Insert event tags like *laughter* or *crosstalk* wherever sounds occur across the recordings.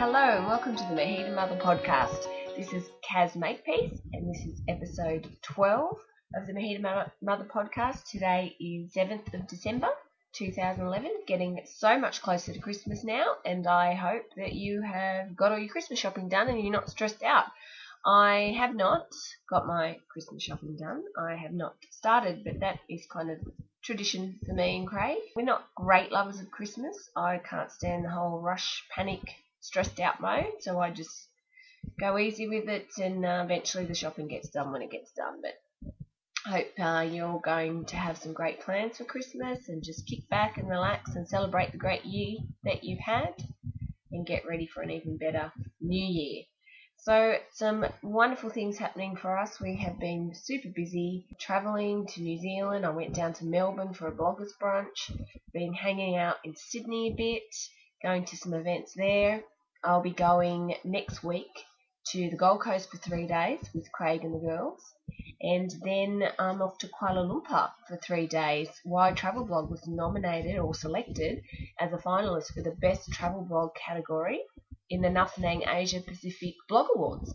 Hello and welcome to the Mahita Mother podcast. This is Caz Makepeace and this is episode 12 of the Mahita Mother podcast. Today is 7th of December 2011, getting so much closer to Christmas now, and I hope that you have got all your Christmas shopping done and you're not stressed out. I have not got my Christmas shopping done. I have not started, but that is kind of tradition for me and Craig. We're not great lovers of Christmas. I can't stand the whole rush, panic, stressed out mode, so I just go easy with it, and uh, eventually the shopping gets done when it gets done. But I hope uh, you're going to have some great plans for Christmas and just kick back and relax and celebrate the great year that you've had and get ready for an even better new year. So, some wonderful things happening for us. We have been super busy travelling to New Zealand. I went down to Melbourne for a bloggers brunch, been hanging out in Sydney a bit, going to some events there. I'll be going next week to the Gold Coast for three days with Craig and the girls, and then I'm off to Kuala Lumpur for three days. Wide Travel Blog was nominated or selected as a finalist for the Best Travel Blog category in the Nuffnang Asia Pacific Blog Awards.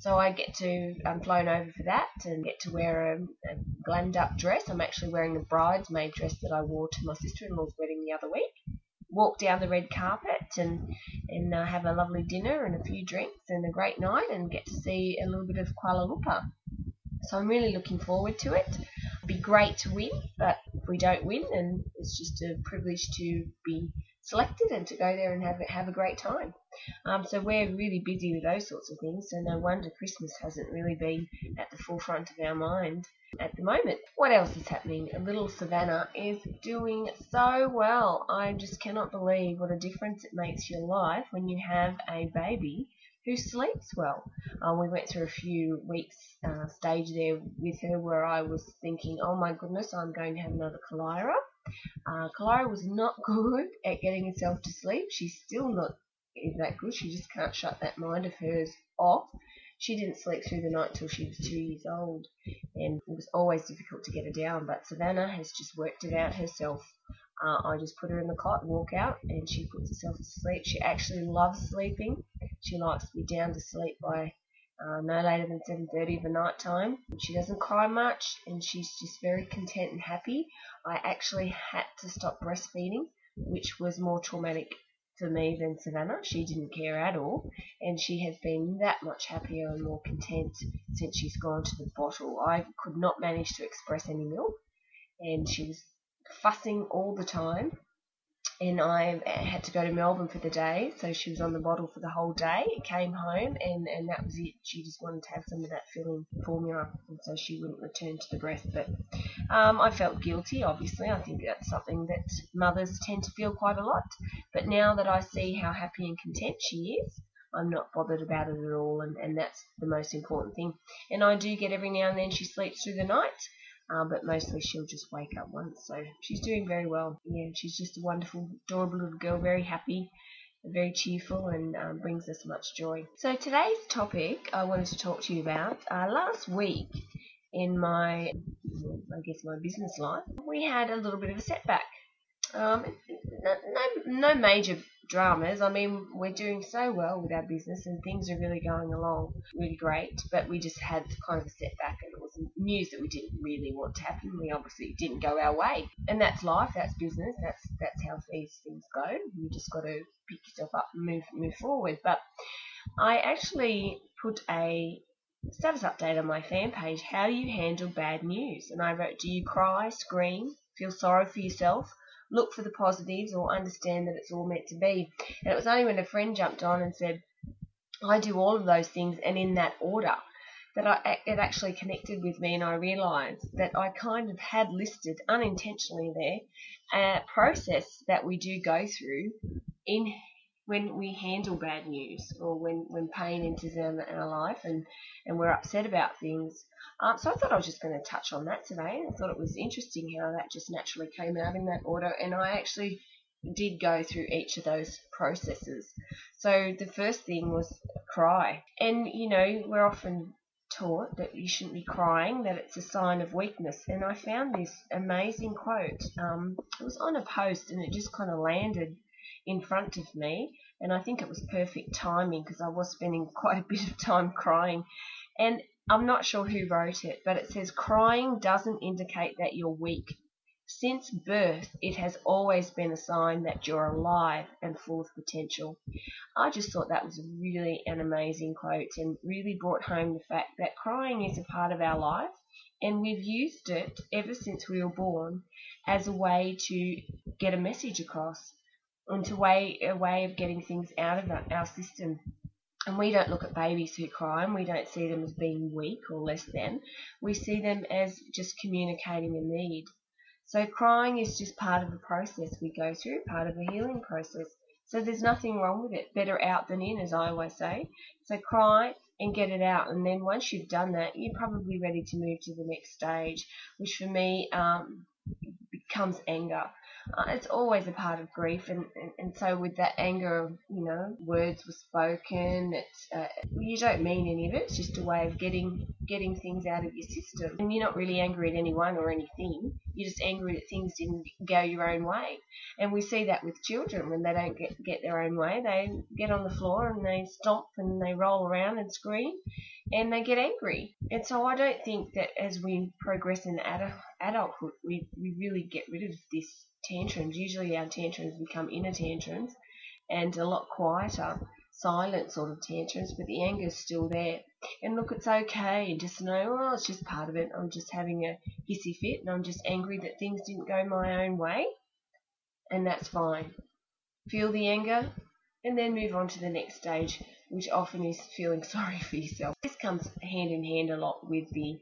So I get to, I'm flown over for that and get to wear a, a glammed up dress. I'm actually wearing the bridesmaid dress that I wore to my sister-in-law's wedding the other week. Walk down the red carpet and and uh, have a lovely dinner and a few drinks and a great night and get to see a little bit of Kuala Lumpur. So I'm really looking forward to it. It'd be great to win, but we don't win, and it's just a privilege to be selected and to go there and have have a great time. Um, so we're really busy with those sorts of things. So no wonder Christmas hasn't really been at the forefront of our mind at the moment. What else is happening? Little Savannah is doing so well. I just cannot believe what a difference it makes your life when you have a baby who sleeps well. Um, we went through a few weeks uh, stage there with her where I was thinking, oh my goodness, I'm going to have another Kalyra. Uh, was not *laughs* good at getting herself to sleep. She's still not that good. She just can't shut that mind of hers off. She didn't sleep through the night till she was two years old, and it was always difficult to get her down. But Savannah has just worked it out herself. Uh, I just put her in the cot walk out, and she puts herself to sleep. She actually loves sleeping. She likes to be down to sleep by uh, no later than 7.30 of the night time. She doesn't cry much and she's just very content and happy. I actually had to stop breastfeeding, which was more traumatic for me than Savannah. She didn't care at all, and she has been that much happier and more content since she's gone to the bottle. I could not manage to express any milk, and she was fussing all the time and I had to go to Melbourne for the day, so she was on the bottle for the whole day. Came home, and, and that was it. She just wanted to have some of that filling formula, and so she wouldn't return to the breast. But um, I felt guilty, obviously. I think that's something that mothers tend to feel quite a lot. But now that I see how happy and content she is, I'm not bothered about it at all, and, and that's the most important thing. And I do get every now and then she sleeps through the night, um, but mostly she'll just wake up once. So she's doing very well. Yeah, she's just a wonderful, adorable little girl, very happy, very cheerful, and um, brings us much joy. So today's topic I wanted to talk to you about. Uh, last week in my, I guess my business life, we had a little bit of a setback. Um, no, no major dramas. I mean, we're doing so well with our business and things are really going along really great, but we just had kind of a setback and it was news that we didn't really want to happen. We obviously didn't go our way. And that's life, that's business, that's that's how these things go. You just got to pick yourself up and move move forward. But I actually put a status update on my fan page. How do you handle bad news? And I wrote, do you cry, scream, feel sorry for yourself? Look for the positives or understand that it's all meant to be. And it was only when a friend jumped on and said, I do all of those things and in that order that I, it actually connected with me and I realized that I kind of had listed unintentionally there a process that we do go through in when we handle bad news or when, when pain enters in our life and, and we're upset about things. Um, so I thought I was just going to touch on that today. I thought it was interesting how that just naturally came out in that order, and I actually did go through each of those processes. So the first thing was cry, and you know we're often taught that you shouldn't be crying, that it's a sign of weakness. And I found this amazing quote. Um, it was on a post, and it just kind of landed in front of me, and I think it was perfect timing because I was spending *laughs* quite a bit of time crying. And I'm not sure who wrote it, but it says crying doesn't indicate that you're weak. Since birth, it has always been a sign that you're alive and full of potential. I just thought that was really an amazing quote and really brought home the fact that crying is a part of our life and we've used it ever since we were born as a way to get a message across and to way, a way of getting things out of our system. And we don't look at babies who cry and we don't see them as being weak or less than. We see them as just communicating a need. So crying is just part of the process we go through, part of the healing process. So there's nothing wrong with it. Better out than in, as I always say. So cry and get it out. And then once you've done that, you're probably ready to move to the next stage, which for me um, becomes anger uh, it's always a part of grief and, and, and, so with that anger of, you know words were spoken it's uh, you don't mean any of it it's just a way of getting getting things out of your system. And you're not really angry at anyone or anything you're just angry that things didn't go your own way. And we see that with children when they don't get, get their own way they get on the floor and they stomp and they roll around and scream and they get angry and so I don't think that as we progress in adulthood we, we really get rid of this tantrums. Usually our tantrums become inner tantrums and a lot quieter, silent sort of tantrums, but the anger's still there. And look, it's okay. Just know, oh, it's just part of it. I'm just having a hissy fit and I'm just angry that things didn't go my own way. And that's fine. Feel the anger and then move on to the next stage, which often is feeling *laughs* sorry for yourself. This comes hand in hand a lot with the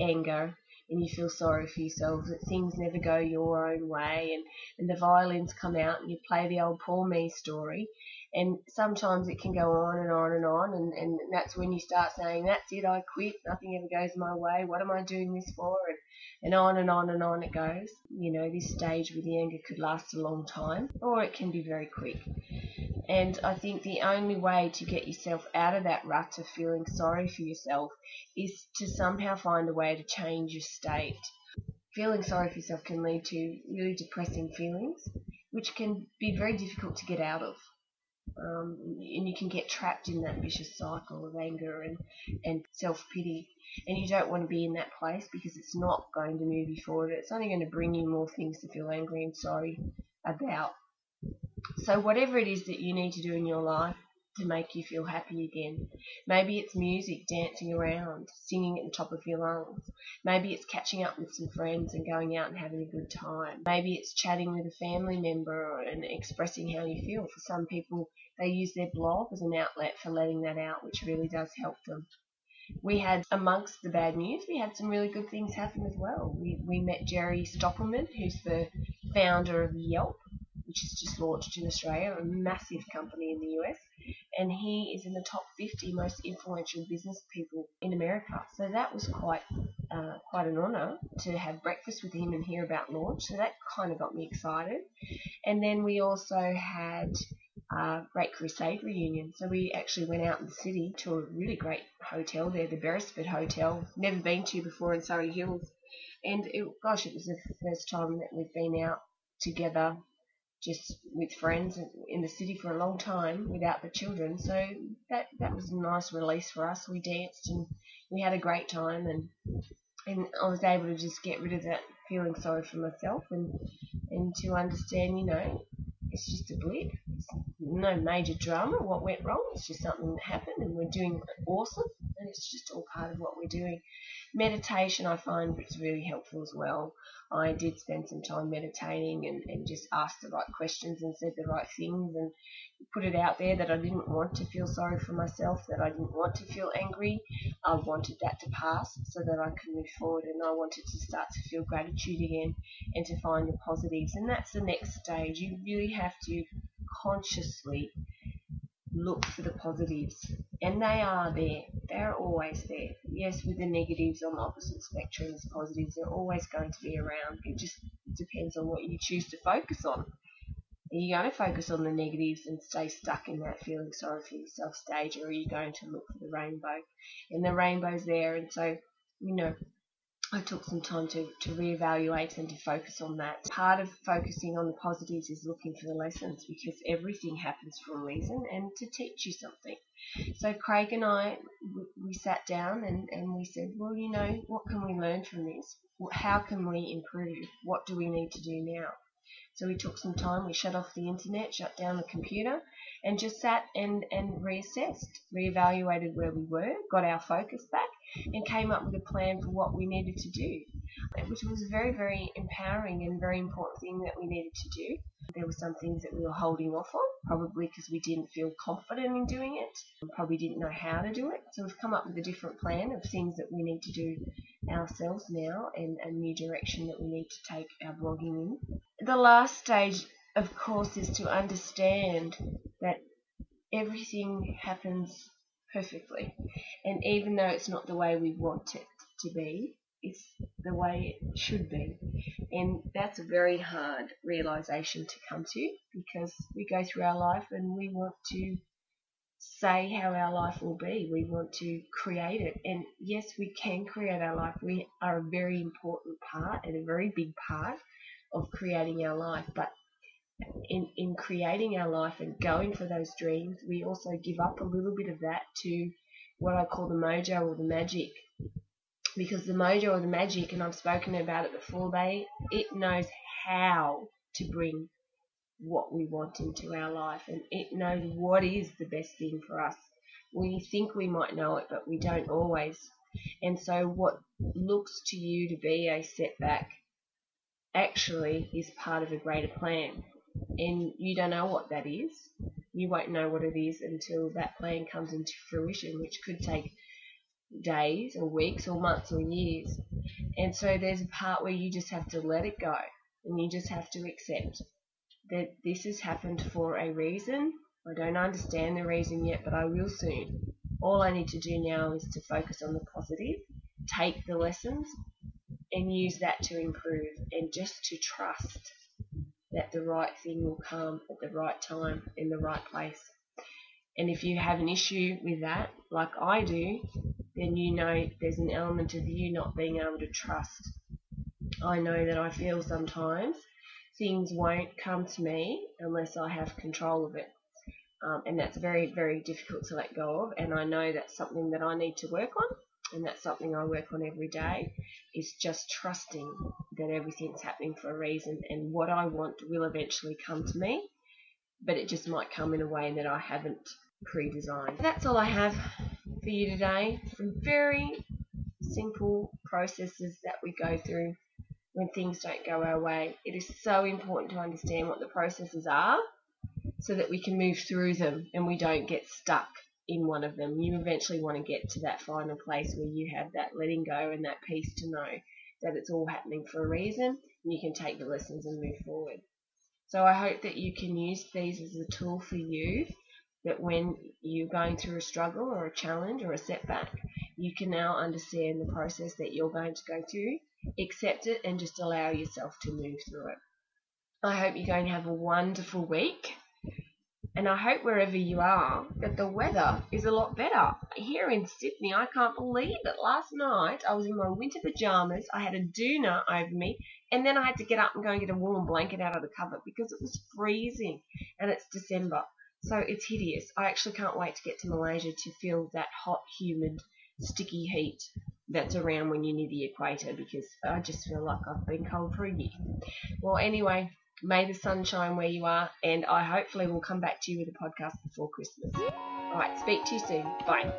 anger and you feel sorry for yourself that things never go your own way and, and the violins come out and you play the old poor me story and sometimes it can go on and on and on and, and that's when you start saying that's it I quit. Nothing ever goes my way. What am I doing this for? And, and on and on and on it goes. You know this stage with the anger could last a long time or it can be very quick. And I think the only way to get yourself out of that rut of feeling sorry for yourself is to somehow find a way to change your state. Feeling sorry for yourself can lead to really depressing feelings, which can be very difficult to get out of. Um, and you can get trapped in that vicious cycle of anger and, and self pity. And you don't want to be in that place because it's not going to move you forward. It's only going to bring you more things to feel angry and sorry about. So whatever it is that you need to do in your life to make you feel happy again. Maybe it's music, dancing around, singing at the top of your lungs. Maybe it's catching up with some friends and going out and having a good time. Maybe it's chatting with a family member and expressing how you feel. For some people, they use their blog as an outlet for letting that out, which really does help them. We had, amongst the bad news, we had some really good things happen as well. We, we met Jerry Stoppelman, who's the founder of Yelp which has just launched in Australia, a massive company in the US, and he is in the top 50 most influential business people in America. So that was quite uh, quite an honour to have breakfast with him and hear about launch. So that kind of got me excited. And then we also had a Great Crusade reunion. So we actually went out in the city to a really great hotel there, the Beresford Hotel. Never been to before in Surry Hills. And it, gosh, it was the first time that we've been out together just with friends in the city for a long time without the children. So that that was a nice release for us. We danced and we had a great time, and and I was able to just get rid of that feeling sorry for myself and and to understand, you know, it's just a blip. It's no major drama. What went wrong? It's just something that happened, and we're doing awesome, and it's just all part of what we're doing. Meditation, I find, is really helpful as well. I did spend some time meditating and, and just asked the right questions and said the right things and put it out there that I didn't want to feel sorry for myself, that I didn't want to feel angry. I wanted that to pass so that I could move forward and I wanted to start to feel gratitude again and to find the positives. And that's the next stage. You really have to consciously look for the positives. And they are there. They're always there. Yes, with the negatives on the opposite spectrum as positives, they're always going to be around. It just depends on what you choose to focus on. Are you going to focus on the negatives and stay stuck in that feeling sorry for yourself stage, or are you going to look for the rainbow? And the rainbow's there, and so, you know, I took some time to, to reevaluate and to focus on that. Part of focusing on the positives is looking for the lessons because everything happens for a reason and to teach you something. So Craig and I, we sat down and, and we said, well, you know, what can we learn from this? How can we improve? What do we need to do now? So we took some time, we shut off the internet, shut down the computer, and just sat and, and reassessed, reevaluated where we were, got our focus back, and came up with a plan for what we needed to do, which was a very, very empowering and very important thing that we needed to do. There were some things that we were holding off on, probably because we didn't feel confident in doing it, probably didn't know how to do it. So we've come up with a different plan of things that we need to do ourselves now and a new direction that we need to take our blogging in. The last stage, of course, is to understand that everything happens perfectly. And even though it's not the way we want it to be, it's the way it should be. And that's a very hard realization to come to because we go through our life and we want to say how our life will be. We want to create it. And yes, we can create our life. We are a very important part and a very big part of creating our life. But in, in creating our life and going for those dreams, we also give up a little bit of that to what I call the mojo or the magic. Because the mojo or the magic, and I've spoken about it before, they it knows how to bring what we want into our life and it knows what is the best thing for us. We think we might know it, but we don't always. And so what looks to you to be a setback actually is part of a greater plan and you don't know what that is. You won't know what it is until that plan comes into fruition, which could take days or weeks or months or years. And so there's a part where you just have to let it go and you just have to accept that this has happened for a reason. I don't understand the reason yet, but I will soon. All I need to do now is to focus on the positive, take the lessons, and use that to improve and just to trust that the right thing will come at the right time in the right place. And if you have an issue with that, like I do, then you know there's an element of you not being able to trust. I know that I feel sometimes things won't come to me unless I have control of it. Um, and that's very, very difficult to let go of. And I know that's something that I need to work on and that's something I work on every day, is just trusting that everything's happening for a reason and what I want will eventually come to me, but it just might come in a way that I haven't pre-designed. That's all I have for you today. Some very simple processes that we go through when things don't go our way. It is so important to understand what the processes are so that we can move through them and we don't get stuck in one of them. You eventually want to get to that final place where you have that letting go and that peace to know that it's all happening for a reason and you can take the lessons and move forward. So I hope that you can use these as a tool for you that when you're going through a struggle or a challenge or a setback, you can now understand the process that you're going to go through, accept it, and just allow yourself to move through it. I hope you're going to have a wonderful week and I hope wherever you are that the weather is a lot better. Here in Sydney, I can't believe that Last night I was in my winter pajamas, I had a doona over me, and then I had to get up and go and get a woolen blanket out of the cupboard because it was freezing, and it's December. So it's hideous. I actually can't wait to get to Malaysia to feel that hot, humid, sticky heat that's around when you're near the equator because I just feel like I've been cold for a year. Well, anyway, May the sun shine where you are, and I hopefully will come back to you with a podcast before Christmas. All right, speak to you soon. Bye.